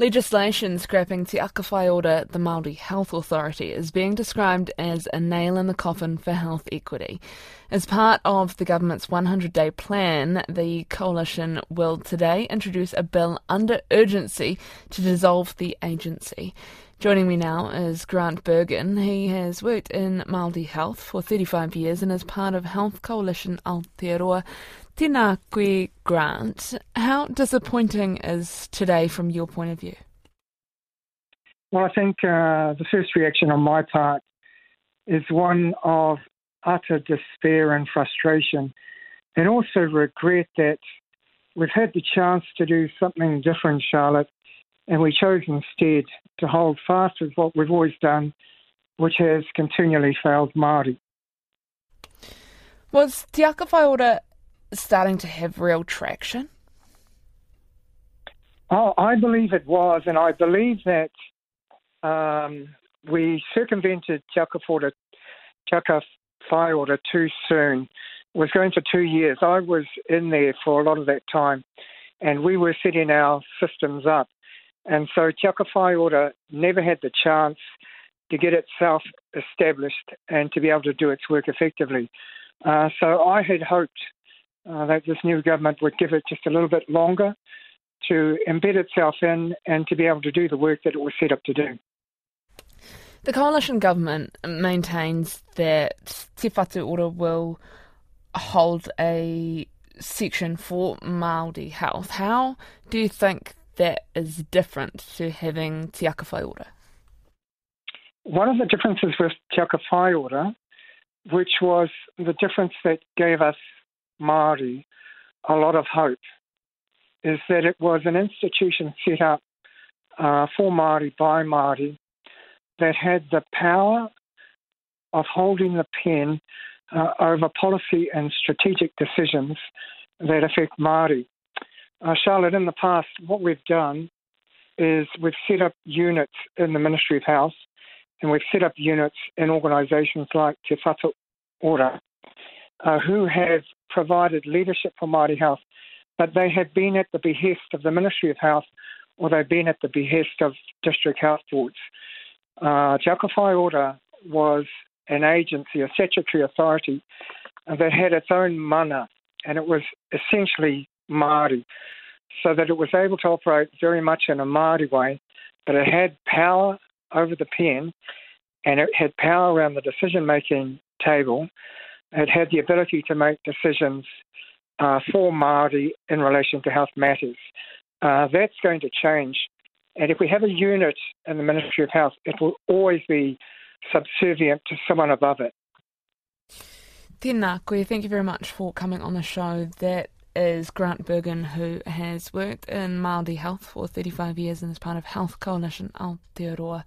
Legislation scrapping Te Aka Whai Ora, the Māori Health Authority, is being described as a nail in the coffin for health equity. As part of the government's 100 day plan, the coalition will today introduce a bill under urgency to dissolve the agency. Joining me now is Grant Berghan. He has worked in Māori health for 35 years and is part of Health Coalition Aotearoa. Tēnā koe, Grant. How disappointing is today from your point of view? Well, I think uh, the first reaction on my part is one of utter despair and frustration, and also regret that we've had the chance to do something different, Charlotte, and we chose instead to hold fast with what we've always done, which has continually failed Māori. Was Te Aka Ora starting to have real traction? Oh, I believe it was, and I believe that um, we circumvented Te Aka Whai Ora too soon. It was going for two years. I was in there for a lot of that time, and we were setting our systems up. And so Te Aka Whai Ora never had the chance to get itself established and to be able to do its work effectively. Uh, so I had hoped uh, that this new government would give it just a little bit longer to embed itself in and to be able to do the work that it was set up to do. The coalition government maintains that Te Whatu Ora will hold a section for Māori health. How do you think that is different to having Te Aka Whai Ora? One of the differences with Te Aka Whai Ora, which was the difference that gave us Māori a lot of hope is that it was an institution set up uh, for Māori by Māori that had the power of holding the pen uh, over policy and strategic decisions that affect Māori. Uh, Charlotte, in the past, what we've done is we've set up units in the Ministry of Health and we've set up units in organisations like Te Whatu Ora uh, who have provided leadership for Māori Health, but they have been at the behest of the Ministry of Health or they've been at the behest of district health boards. Uh, Aka Ora was an agency, a statutory authority that had its own mana, and it was essentially Māori, so that it was able to operate very much in a Māori way, but it had power over the pen, and it had power around the decision-making table, it had the ability to make decisions uh, for Māori in relation to health matters. Uh, that's going to change. And if we have a unit in the Ministry of Health, it will always be subservient to someone above it. Tēnā koe, thank you very much for coming on the show. That is Grant Berghan, who has worked in Māori health for 35 years and is part of Health Coalition Aotearoa.